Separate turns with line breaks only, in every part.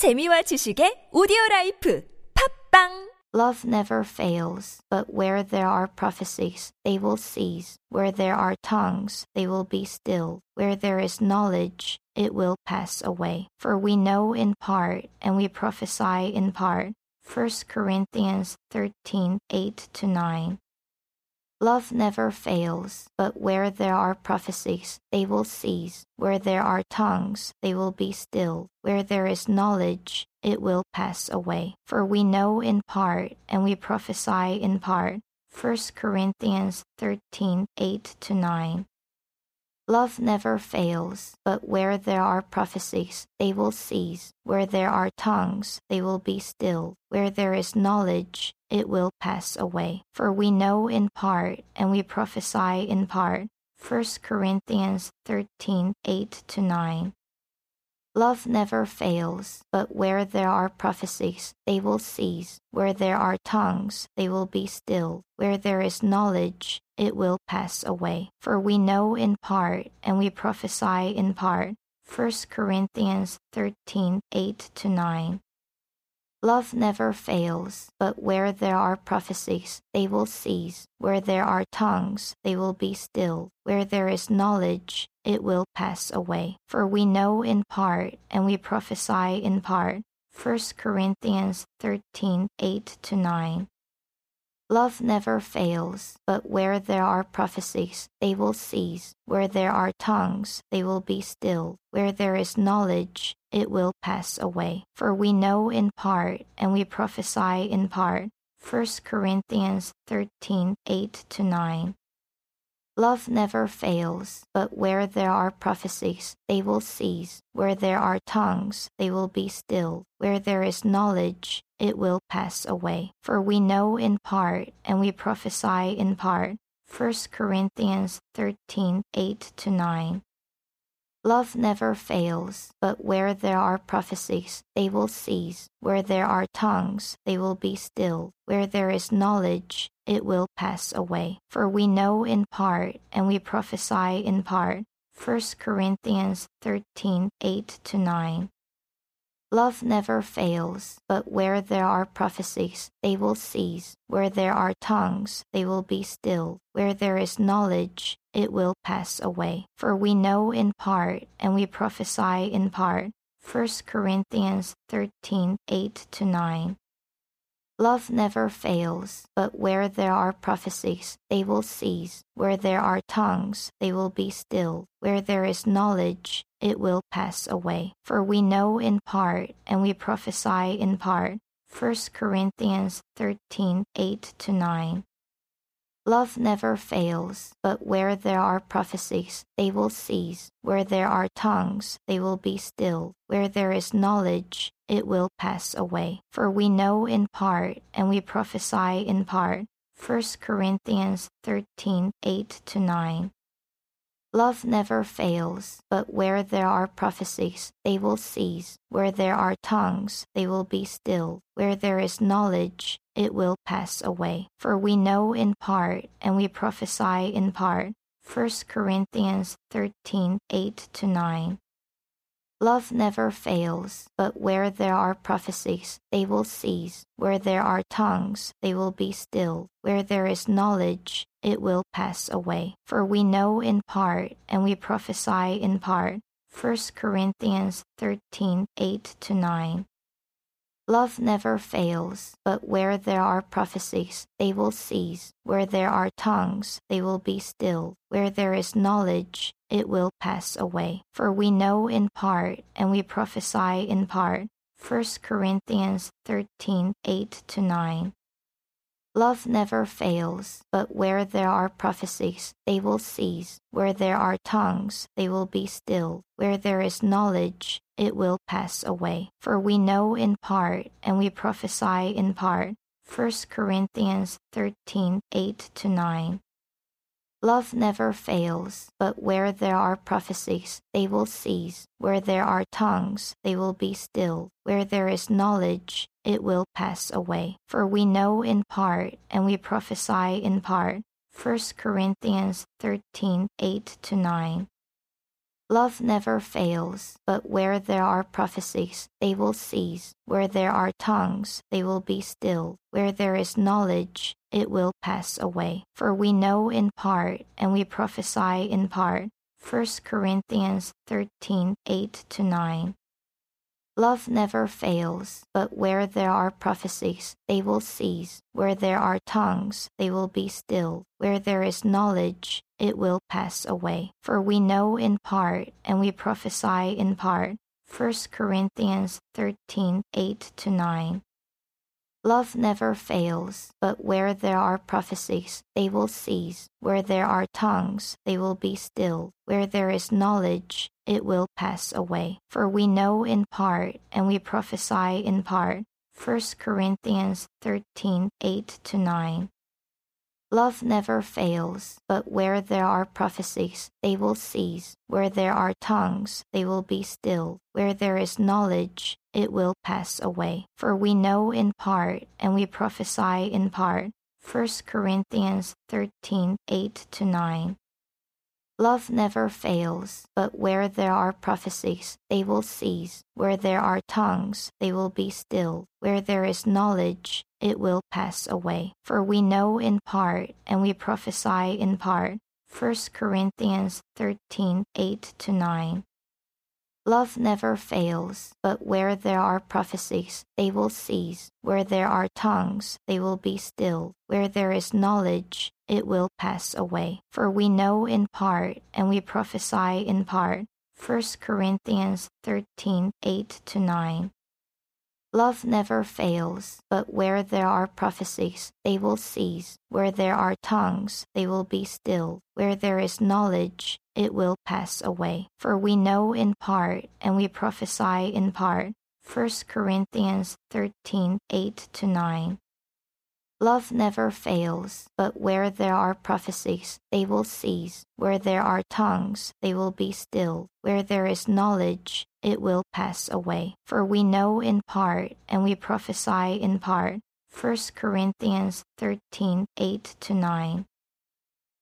재미와 지식의 오디오 라이프 팝빵
Love never fails, but where there are prophecies, they will cease. Where there are tongues, they will be still. Where there is knowledge, it will pass away. For we know in part, and we prophesy in part. 1 Corinthians 13 8 9. Love never fails, but where there are prophecies, they will cease. Where there are tongues, they will be still. Where there is knowledge, it will pass away. For we know in part, and we prophesy in part. 1 Corinthians 13 8 9. Love never fails, but where there are prophecies, they will cease. Where there are tongues, they will be still. Where there is knowledge, it will pass away. For we know in part, and we prophesy in part. 1 Corinthians 13 8 9. Love never fails, but where there are prophecies, they will cease. Where there are tongues, they will be still. Where there is knowledge, it will pass away. For we know in part, and we prophesy in part. 1 Corinthians 13 8 9. Love never fails, but where there are prophecies, they will cease. Where there are tongues, they will be still. Where there is knowledge, it will pass away. For we know in part, and we prophesy in part. 1 Corinthians 13 8 9. Love never fails, but where there are prophecies, they will cease. Where there are tongues, they will be still. Where there is knowledge, it will pass away. For we know in part, and we prophesy in part. 1 Corinthians 13 8 9. Love never fails, but where there are prophecies, they will cease. Where there are tongues, they will be still. Where there is knowledge, it will pass away. For we know in part, and we prophesy in part. 1 Corinthians 13 8 9. Love never fails, but where there are prophecies, they will cease. Where there are tongues, they will be still. Where there is knowledge, it will pass away. For we know in part, and we prophesy in part. 1 Corinthians 13 8 9. Love never fails, but where there are prophecies, they will cease. Where there are tongues, they will be still. Where there is knowledge, it will pass away. For we know in part, and we prophesy in part. 1 Corinthians 13 8 9. Love never fails, but where there are prophecies, they will cease. Where there are tongues, they will be still. Where there is knowledge, it will pass away. For we know in part, and we prophesy in part. 1 Corinthians 13 8 9. Love never fails, but where there are prophecies, they will cease. Where there are tongues, they will be still. Where there is knowledge, it will pass away. For we know in part, and we prophesy in part. 1 Corinthians 13 8 9. Love never fails, but where there are prophecies, they will cease. Where there are tongues, they will be still. Where there is knowledge, it will pass away. For we know in part, and we prophesy in part. 1 Corinthians 13 8 9. Love never fails, but where there are prophecies, they will cease. Where there are tongues, they will be still. Where there is knowledge, it will pass away. For we know in part, and we prophesy in part. 1 Corinthians 13 8 9. Love never fails, but where there are prophecies, they will cease. Where there are tongues, they will be still. Where there is knowledge, it will pass away. For we know in part, and we prophesy in part. 1 Corinthians 13 8 9. Love never fails, but where there are prophecies, they will cease. Where there are tongues, they will be still. Where there is knowledge, it will pass away. For we know in part, and we prophesy in part. 1 Corinthians 13 8 9. Love never fails, but where there are prophecies, they will cease. Where there are tongues, they will be still. Where there is knowledge, it will pass away. For we know in part, and we prophesy in part. 1 Corinthians 13 8 9. Love never fails, but where there are prophecies, they will cease. Where there are tongues, they will be still. Where there is knowledge, it will pass away. For we know in part, and we prophesy in part. 1 Corinthians 13 8 9. Love never fails, but where there are prophecies, they will cease. Where there are tongues, they will be still. Where there is knowledge, it will pass away. For we know in part, and we prophesy in part. 1 Corinthians 13 8 9. Love never fails, but where there are prophecies, they will cease. Where there are tongues, they will be still. Where there is knowledge, it will pass away. For we know in part, and we prophesy in part. 1 Corinthians 13 8 9. Love never fails, but where there are prophecies, they will cease. Where there are tongues, they will be still. Where there is knowledge, it will pass away. For we know in part, and we prophesy in part. 1 Corinthians 13 8 9. Love never fails, but where there are prophecies, they will cease. Where there are tongues, they will be still. Where there is knowledge, it will pass away. For we know in part, and we prophesy in part. 1 Corinthians 13 8 9. Love never fails, but where there are prophecies, they will cease. Where there are tongues, they will be still. Where there is knowledge, it will pass away. For we know in part, and we prophesy in part. 1 Corinthians 13 8 9. Love never fails, but where there are prophecies, they will cease. Where there are tongues, they will be still. Where there is knowledge, it will pass away. For we know in part, and we prophesy in part. 1 Corinthians 13 8 9. Love never fails, but where there are prophecies, they will cease. Where there are tongues, they will be still. Where there is knowledge, it will pass away. For we know in part, and we prophesy in part. 1 Corinthians 13 8 9.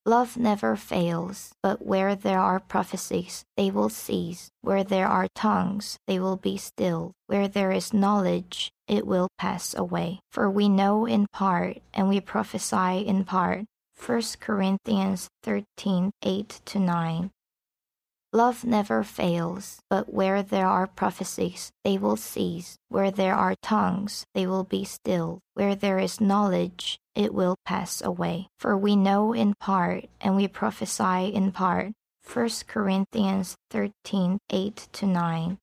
Love never fails, but where there are prophecies, they will cease. Where there are tongues, they will be still. Where there is knowledge, it will pass away. For we know in part, and we prophesy in part. 1 Corinthians 13 8 9. Love never fails, but where there are prophecies, they will cease. Where there are tongues, they will be still. Where there is knowledge, it will pass away. For we know in part, and we prophesy in part. 1 Corinthians 13 8 9.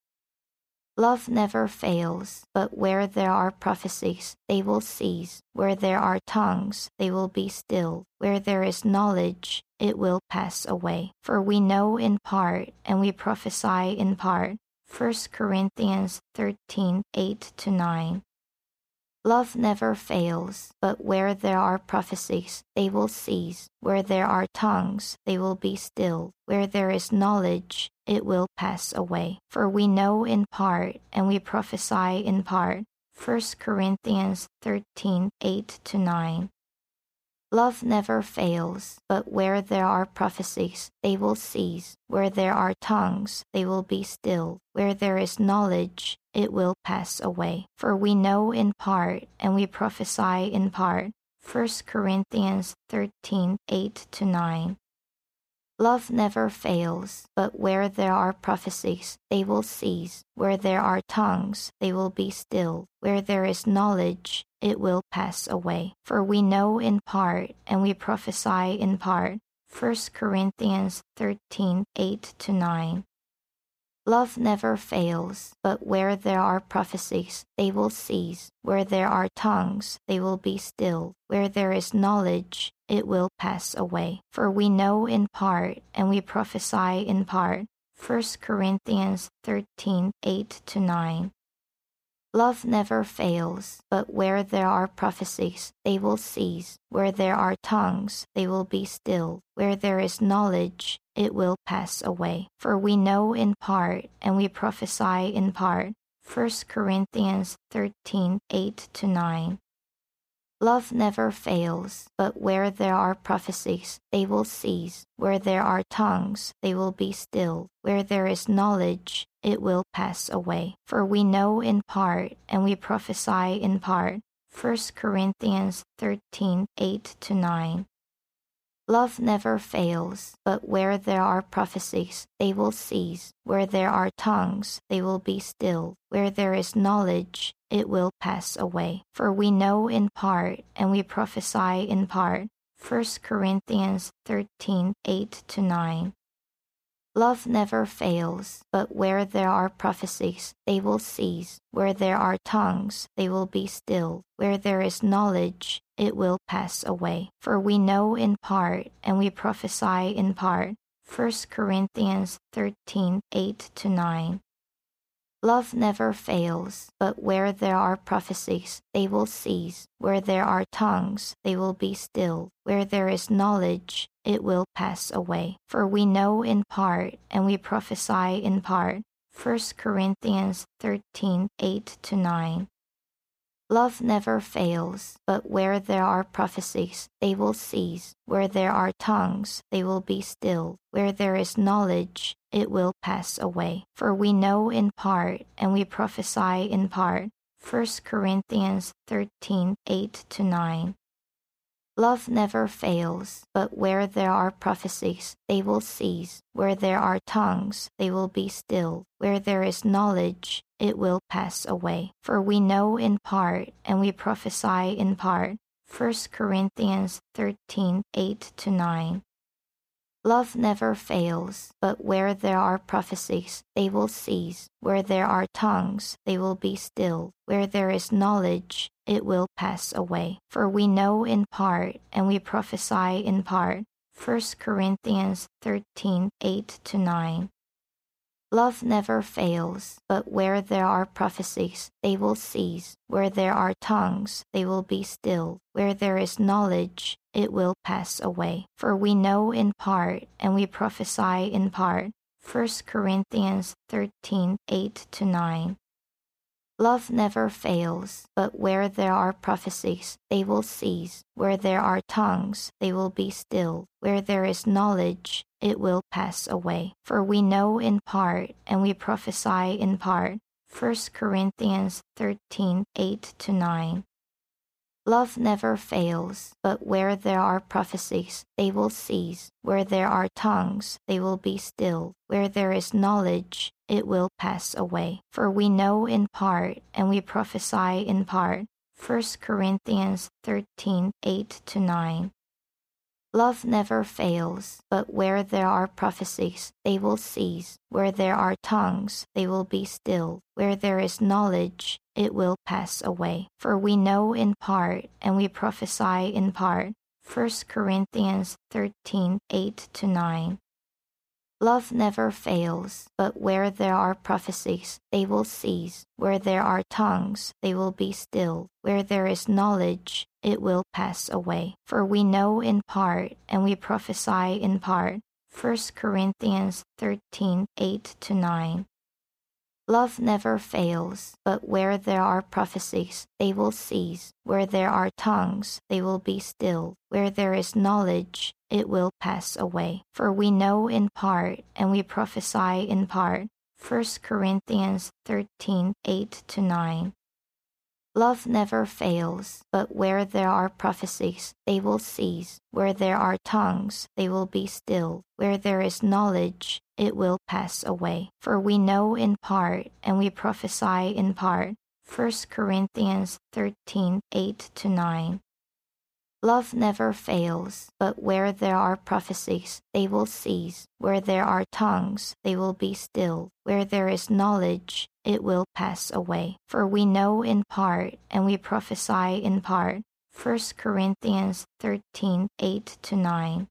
Love never fails, but where there are prophecies, they will cease. Where there are tongues, they will be still. Where there is knowledge, it will pass away. For we know in part, and we prophesy in part. 1 Corinthians 13 8 9. Love never fails, but where there are prophecies, they will cease. Where there are tongues, they will be still. Where there is knowledge, it will pass away. For we know in part, and we prophesy in part. 1 Corinthians 13 8 9. Love never fails, but where there are prophecies, they will cease. Where there are tongues, they will be still. Where there is knowledge, it will pass away. For we know in part, and we prophesy in part. 1 Corinthians 13 8 9. Love never fails, but where there are prophecies, they will cease. Where there are tongues, they will be still. Where there is knowledge, it will pass away. For we know in part, and we prophesy in part. 1 Corinthians 13 8 9. Love never fails, but where there are prophecies, they will cease. Where there are tongues, they will be still. Where there is knowledge, it will pass away. For we know in part, and we prophesy in part. 1 Corinthians 13 8 9. Love never fails, but where there are prophecies, they will cease. Where there are tongues, they will be still. Where there is knowledge, it will pass away. For we know in part, and we prophesy in part. 1 Corinthians 13 8 9. Love never fails, but where there are prophecies, they will cease. Where there are tongues, they will be still. Where there is knowledge, it will pass away. For we know in part, and we prophesy in part. 1 Corinthians 13 8 9. Love never fails, but where there are prophecies, they will cease. Where there are tongues, they will be still. Where there is knowledge, it will pass away. For we know in part, and we prophesy in part. 1 Corinthians 13 8 9. Love never fails, but where there are prophecies, they will cease. Where there are tongues, they will be still. Where there is knowledge, it will pass away. For we know in part, and we prophesy in part. 1 Corinthians 13 8 9. Love never fails, but where there are prophecies, they will cease. Where there are tongues, they will be still. Where there is knowledge, it will pass away. For we know in part, and we prophesy in part. 1 Corinthians 13 8 9. Love never fails, but where there are prophecies, they will cease. Where there are tongues, they will be still. Where there is knowledge, it will pass away. For we know in part, and we prophesy in part. 1 Corinthians 13 8 9. Love never fails, but where there are prophecies, they will cease. Where there are tongues, they will be still. Where there is knowledge, it will pass away. For we know in part, and we prophesy in part. 1 Corinthians 13 8 9. Love never fails, but where there are prophecies, they will cease. Where there are tongues, they will be still. Where there is knowledge, it will pass away. For we know in part, and we prophesy in part. 1 Corinthians 13 8 9. Love never fails, but where there are prophecies, they will cease. Where there are tongues, they will be still. Where there is knowledge, it will pass away. For we know in part, and we prophesy in part. 1 Corinthians 13 8 9. Love never fails, but where there are prophecies, they will cease. Where there are tongues, they will be still. Where there is knowledge, it will pass away. For we know in part, and we prophesy in part. 1 Corinthians 13 8 9. Love never fails, but where there are prophecies, they will cease. Where there are tongues, they will be still. Where there is knowledge, it will pass away. For we know in part, and we prophesy in part. 1 Corinthians 13 8 9. Love never fails, but where there are prophecies, they will cease. Where there are tongues, they will be still. Where there is knowledge, it will pass away. For we know in part, and we prophesy in part. 1 Corinthians 13 8 9. Love never fails, but where there are prophecies, they will cease. Where there are tongues, they will be still. Where there is knowledge, it will pass away. For we know in part, and we prophesy in part. 1 Corinthians 13 8 9. Love never fails, but where there are prophecies, they will cease. Where there are tongues, they will be still. Where there is knowledge, it will pass away. For we know in part, and we prophesy in part. 1 Corinthians 13 8 9. Love never fails, but where there are prophecies, they will cease. Where there are tongues, they will be still. Where there is knowledge, it will pass away. For we know in part, and we prophesy in part. 1 Corinthians 13 8 9. Love never fails, but where there are prophecies, they will cease. Where there are tongues, they will be still. Where there is knowledge, it will pass away. For we know in part, and we prophesy in part. 1 Corinthians 13 8 9.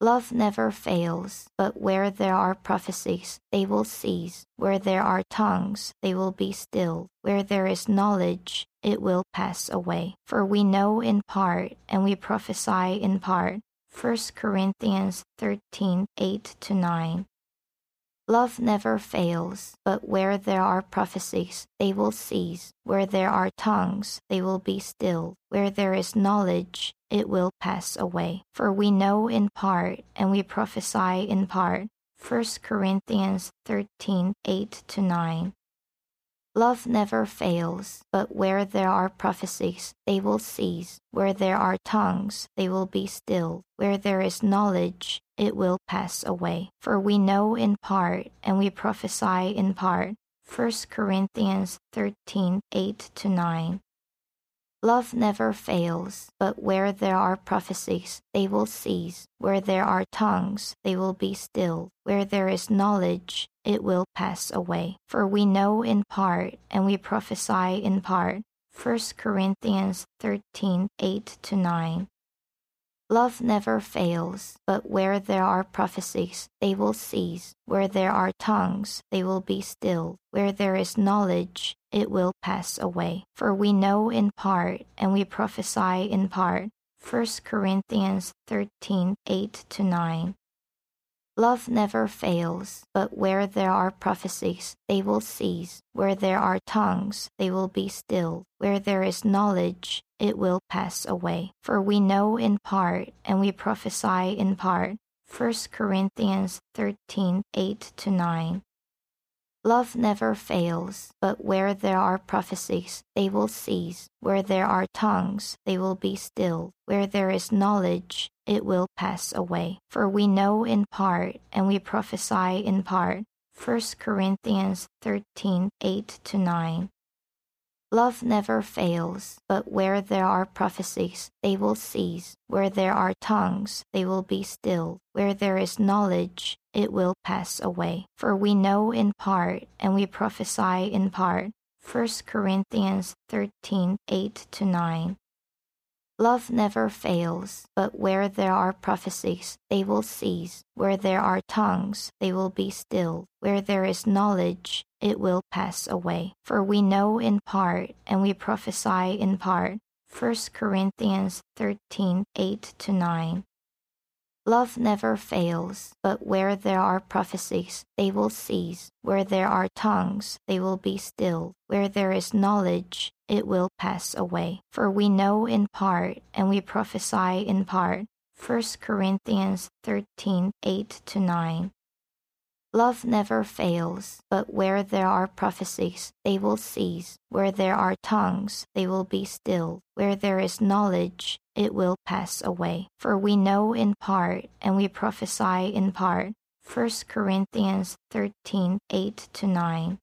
Love never fails, but where there are prophecies, they will cease. Where there are tongues, they will be still. Where there is knowledge, it will pass away. For we know in part, and we prophesy in part. 1 Corinthians 13 8 9. Love never fails, but where there are prophecies, they will cease. Where there are tongues, they will be still. Where there is knowledge, it will pass away. For we know in part, and we prophesy in part. 1 Corinthians 13 8 9. Love never fails, but where there are prophecies, they will cease. Where there are tongues, they will be still. Where there is knowledge, it will pass away. For we know in part, and we prophesy in part. 1 Corinthians 13 8 9. Love never fails, but where there are prophecies, they will cease. Where there are tongues, they will be still. Where there is knowledge, it will pass away. For we know in part, and we prophesy in part. 1 Corinthians 13 8 9. Love never fails, but where there are prophecies, they will cease. Where there are tongues, they will be still. Where there is knowledge, it will pass away. For we know in part, and we prophesy in part. 1 Corinthians 13 8 9. Love never fails, but where there are prophecies, they will cease. Where there are tongues, they will be still. Where there is knowledge, it will pass away. For we know in part, and we prophesy in part. 1 Corinthians 13 8 9. Love never fails, but where there are prophecies, they will cease. Where there are tongues, they will be still. Where there is knowledge, it will pass away. For we know in part, and we prophesy in part. 1 Corinthians 13 8 9. Love never fails, but where there are prophecies, they will cease. Where there are tongues, they will be still. Where there is knowledge, it will pass away. For we know in part, and we prophesy in part. 1 Corinthians 13 8 9. Love never fails, but where there are prophecies, they will cease. Where there are tongues, they will be still. Where there is knowledge, it will pass away. For we know in part, and we prophesy in part. 1 Corinthians 13 8 9. Love never fails, but where there are prophecies, they will cease. Where there are tongues, they will be still. Where there is knowledge, it will pass away. For we know in part, and we prophesy in part. 1 Corinthians 13 8 9. Love never fails, but where there are prophecies, they will cease. Where there are tongues, they will be still. Where there is knowledge, it will pass away. For we know in part, and we prophesy in part. 1 Corinthians 13 8 9.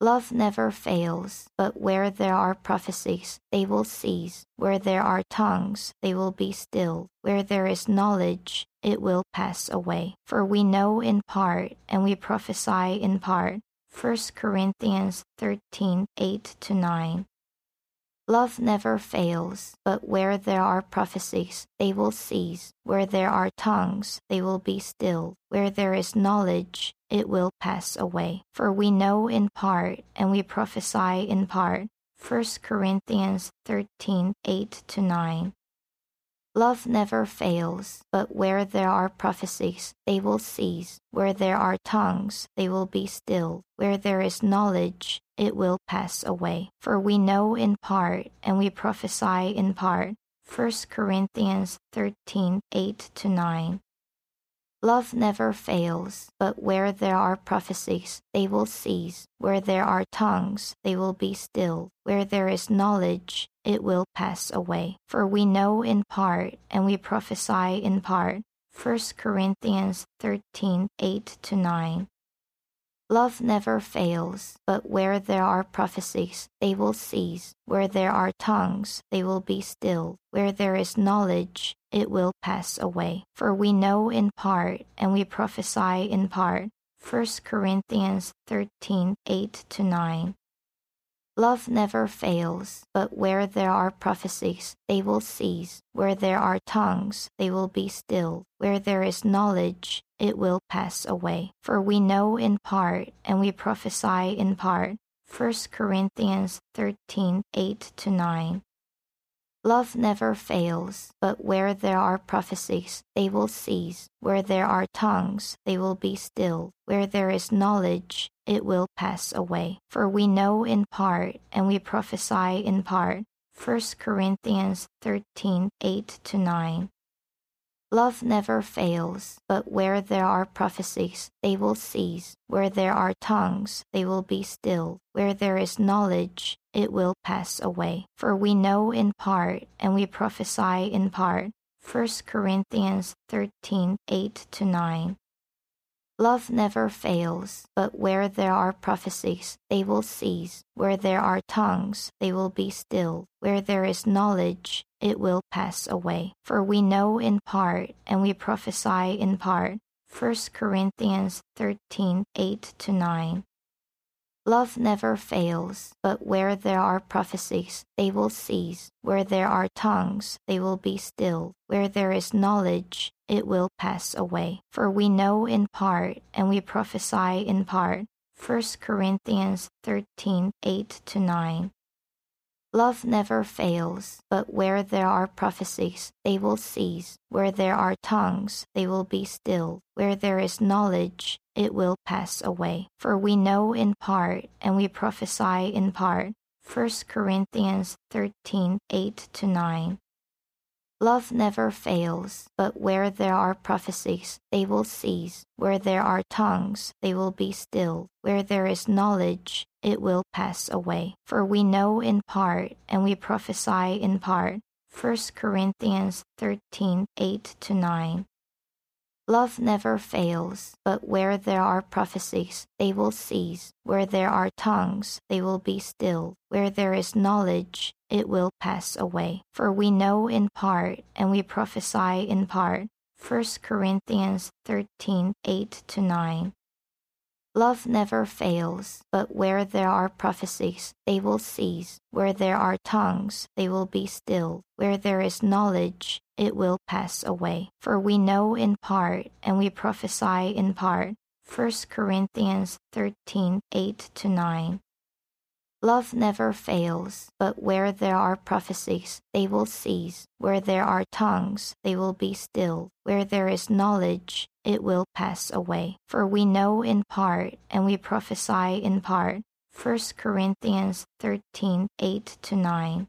Love never fails, but where there are prophecies, they will cease. Where there are tongues, they will be still. Where there is knowledge, it will pass away. For we know in part, and we prophesy in part. 1 Corinthians 13 8 9. Love never fails, but where there are prophecies, they will cease. Where there are tongues, they will be still. Where there is knowledge, it will pass away. For we know in part, and we prophesy in part. 1 Corinthians 13 8 9. Love never fails, but where there are prophecies, they will cease. Where there are tongues, they will be still. Where there is knowledge, it will pass away. For we know in part, and we prophesy in part. 1 Corinthians 13 8 9. Love never fails, but where there are prophecies, they will cease. Where there are tongues, they will be still. Where there is knowledge, it will pass away. For we know in part, and we prophesy in part. 1 Corinthians 13 8 9. Love never fails, but where there are prophecies, they will cease. Where there are tongues, they will be still. Where there is knowledge, it will pass away. For we know in part, and we prophesy in part. 1 Corinthians 13 8 9. Love never fails, but where there are prophecies, they will cease. Where there are tongues, they will be still. Where there is knowledge, it will pass away. For we know in part, and we prophesy in part. 1 Corinthians 13 8 9. Love never fails, but where there are prophecies, they will cease. Where there are tongues, they will be still. Where there is knowledge, it will pass away. For we know in part, and we prophesy in part. 1 Corinthians 13 8 9. Love never fails, but where there are prophecies, they will cease. Where there are tongues, they will be still. Where there is knowledge, it will pass away. For we know in part, and we prophesy in part. 1 Corinthians 13 8 9. Love never fails, but where there are prophecies, they will cease. Where there are tongues, they will be still. Where there is knowledge, it will pass away. For we know in part, and we prophesy in part. 1 Corinthians 13 8 9. Love never fails, but where there are prophecies, they will cease. Where there are tongues, they will be still. Where there is knowledge, it will pass away. For we know in part, and we prophesy in part. 1 Corinthians 13 8 9. Love never fails, but where there are prophecies, they will cease. Where there are tongues, they will be still. Where there is knowledge, it will pass away. For we know in part, and we prophesy in part. 1 Corinthians 13 8 9. Love never fails, but where there are prophecies, they will cease. Where there are tongues, they will be still. Where there is knowledge, it will pass away. For we know in part, and we prophesy in part. 1 Corinthians 13 8 9. Love never fails, but where there are prophecies, they will cease. Where there are tongues, they will be still. Where there is knowledge, it will pass away. For we know in part, and we prophesy in part. 1 Corinthians 13 8 9. Love never fails, but where there are prophecies, they will cease. Where there are tongues, they will be still. Where there is knowledge, it will pass away. For we know in part, and we prophesy in part. 1 Corinthians 13 8 9. Love never fails, but where there are prophecies, they will cease. Where there are tongues, they will be still. Where there is knowledge, it will pass away. For we know in part, and we prophesy in part. 1 Corinthians 13 8 9.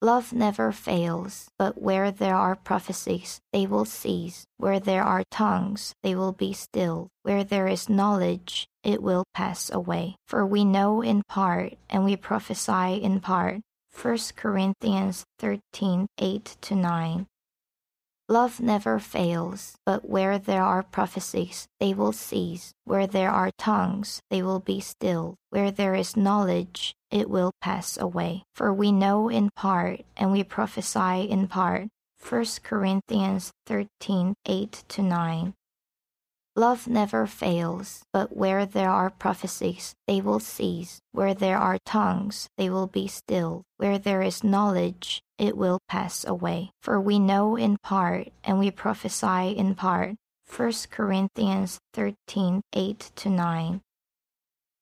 Love never fails, but where there are prophecies, they will cease. Where there are tongues, they will be still. Where there is knowledge, it will pass away. For we know in part, and we prophesy in part. 1 Corinthians 13 8 9. Love never fails, but where there are prophecies, they will cease. Where there are tongues, they will be still. Where there is knowledge, it will pass away. For we know in part, and we prophesy in part. 1 Corinthians 13 8 9. Love never fails, but where there are prophecies, they will cease. Where there are tongues, they will be still. Where there is knowledge, it will pass away. For we know in part, and we prophesy in part. 1 Corinthians 13 8 9.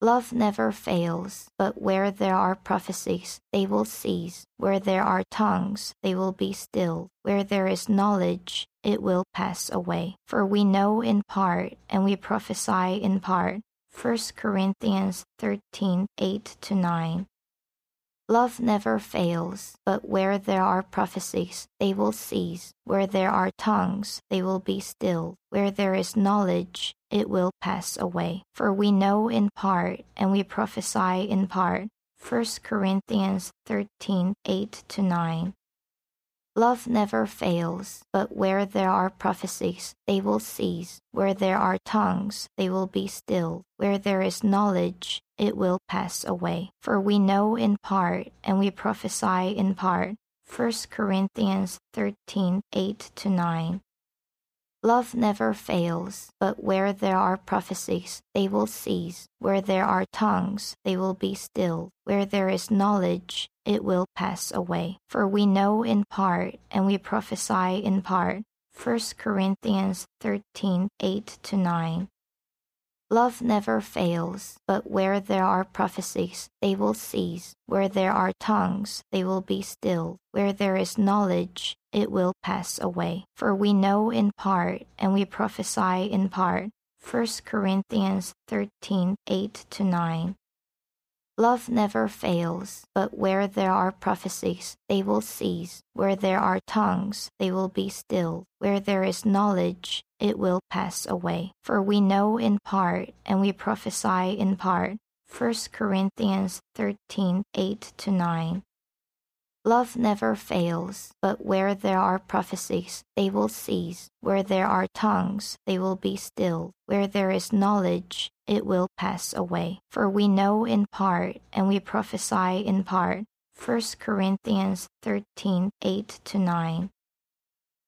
Love never fails, but where there are prophecies, they will cease. Where there are tongues, they will be still. Where there is knowledge, it will pass away. For we know in part, and we prophesy in part. 1 Corinthians 13 8 9. Love never fails, but where there are prophecies, they will cease. Where there are tongues, they will be still. Where there is knowledge, it will pass away. For we know in part, and we prophesy in part. 1 Corinthians 13 8 9. Love never fails, but where there are prophecies, they will cease. Where there are tongues, they will be still. Where there is knowledge, it will pass away. For we know in part, and we prophesy in part. 1 Corinthians 13 8 9. Love never fails, but where there are prophecies, they will cease. Where there are tongues, they will be still. Where there is knowledge, it will pass away. For we know in part, and we prophesy in part. 1 Corinthians 13 8 9. Love never fails, but where there are prophecies, they will cease. Where there are tongues, they will be still. Where there is knowledge, it will pass away. For we know in part, and we prophesy in part. 1 Corinthians 13 8 9. Love never fails, but where there are prophecies, they will cease. Where there are tongues, they will be still. Where there is knowledge, it will pass away. For we know in part, and we prophesy in part. 1 Corinthians 13 8 9. Love never fails, but where there are prophecies, they will cease. Where there are tongues, they will be still. Where there is knowledge, it will pass away. For we know in part, and we prophesy in part. 1 Corinthians 13 8 9.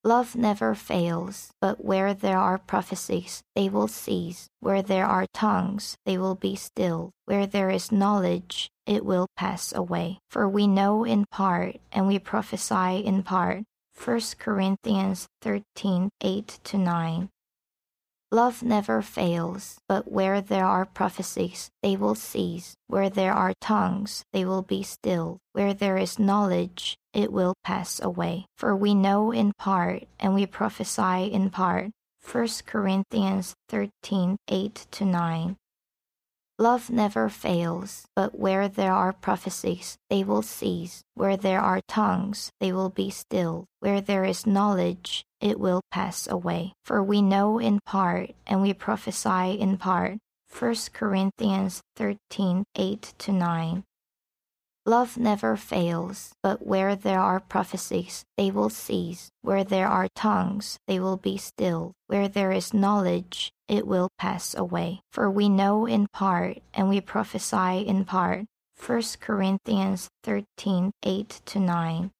Love never fails, but where there are prophecies, they will cease. Where there are tongues, they will be still. Where there is knowledge, it will pass away. For we know in part, and we prophesy in part. 1 Corinthians 13 8 9. Love never fails, but where there are prophecies, they will cease. Where there are tongues, they will be still. Where there is knowledge, it will pass away. For we know in part, and we prophesy in part. 1 Corinthians 13 8 9. Love never fails, but where there are prophecies, they will cease. Where there are tongues, they will be still. Where there is knowledge, it will pass away. For we know in part, and we prophesy in part. 1 Corinthians 13 8 9. Love never fails, but where there are prophecies, they will cease. Where there are tongues, they will be still. Where there is knowledge, it will pass away. For we know in part, and we prophesy in part. 1 Corinthians 13 8 9.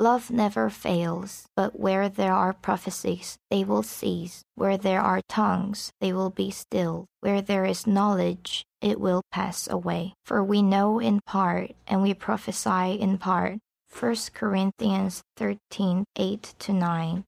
Love never fails, but where there are prophecies, they will cease. Where there are tongues, they will be still. Where there is knowledge, it will pass away. For we know in part, and we prophesy in part. 1 Corinthians 13 8 9.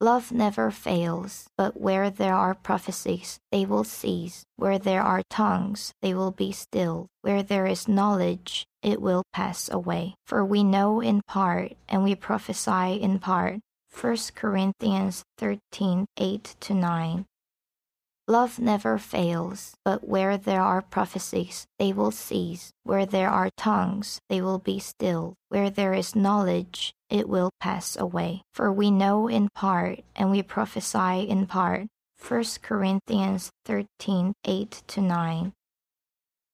Love never fails, but where there are prophecies, they will cease. Where there are tongues, they will be still. Where there is knowledge, it will pass away. For we know in part, and we prophesy in part. 1 Corinthians 13 8 9. Love never fails, but where there are prophecies, they will cease. Where there are tongues, they will be still. Where there is knowledge, it will pass away. For we know in part, and we prophesy in part. 1 Corinthians 13 8 9.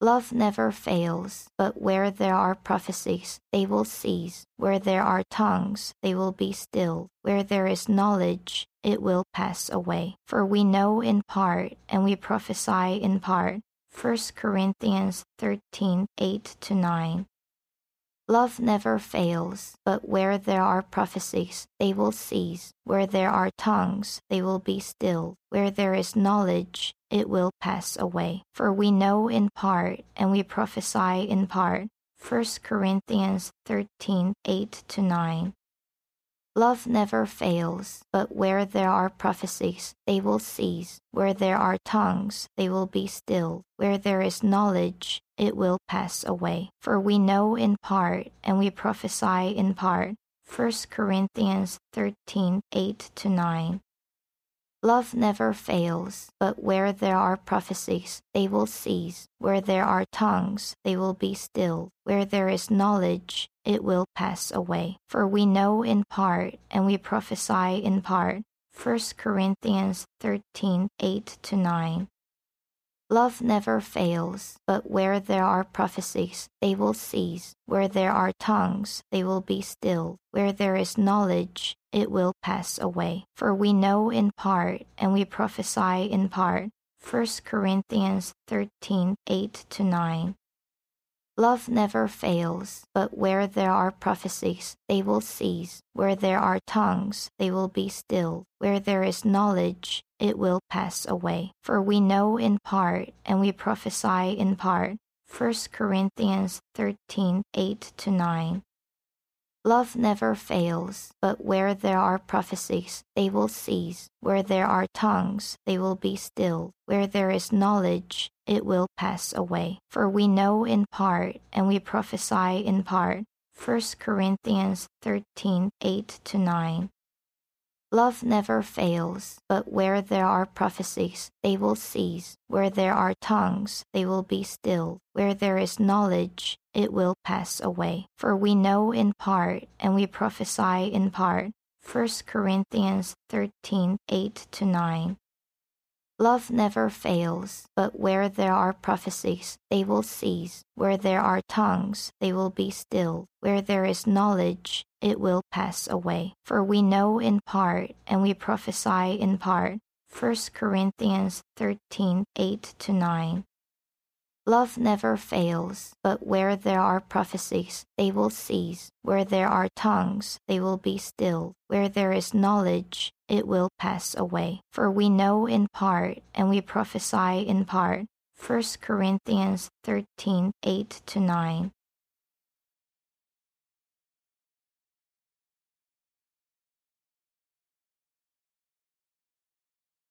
Love never fails, but where there are prophecies, they will cease. Where there are tongues, they will be still. Where there is knowledge, it will pass away. For we know in part, and we prophesy in part. 1 Corinthians 13 8 9. Love never fails, but where there are prophecies, they will cease. Where there are tongues, they will be still. Where there is knowledge, it will pass away. For we know in part, and we prophesy in part. 1 Corinthians 13 8 9. Love never fails, but where there are prophecies, they will cease. Where there are tongues, they will be still. Where there is knowledge, it will pass away. For we know in part, and we prophesy in part. 1 Corinthians 13 8 9. Love never fails, but where there are prophecies, they will cease. Where there are tongues, they will be still. Where there is knowledge, it will pass away. For we know in part, and we prophesy in part. 1 Corinthians 13 8 9. Love never fails, but where there are prophecies, they will cease. Where there are tongues, they will be still. Where there is knowledge, it will pass away. For we know in part, and we prophesy in part. 1 Corinthians 13 8 9. Love never fails, but where there are prophecies, they will cease. Where there are tongues, they will be still. Where there is knowledge, it will pass away. For we know in part, and we prophesy in part. 1 Corinthians 13 8 9. Love never fails, but where there are prophecies, they will cease. Where there are tongues, they will be stilled. Where there is knowledge, it will pass away. For we know in part, and we prophesy in part. 1 Corinthians 13 8 9. Love never fails, but where there are prophecies, they will cease. Where there are tongues, they will be stilled. Where there is knowledge, it will pass away. For we know in part, and we prophesy in part. 1 Corinthians 13 8 9. Love never fails, but where there are prophecies, they will cease. Where there are tongues, they will be stilled. Where there is knowledge, it will pass away. For we know in part, and we prophesy in part. 1 Corinthians 13 8 9. Love never fails, but where there are prophecies, they will cease. Where there are tongues, they will be still. Where there is knowledge, it will pass away. For we know in part, and we prophesy in part. 1 Corinthians 13 8 9.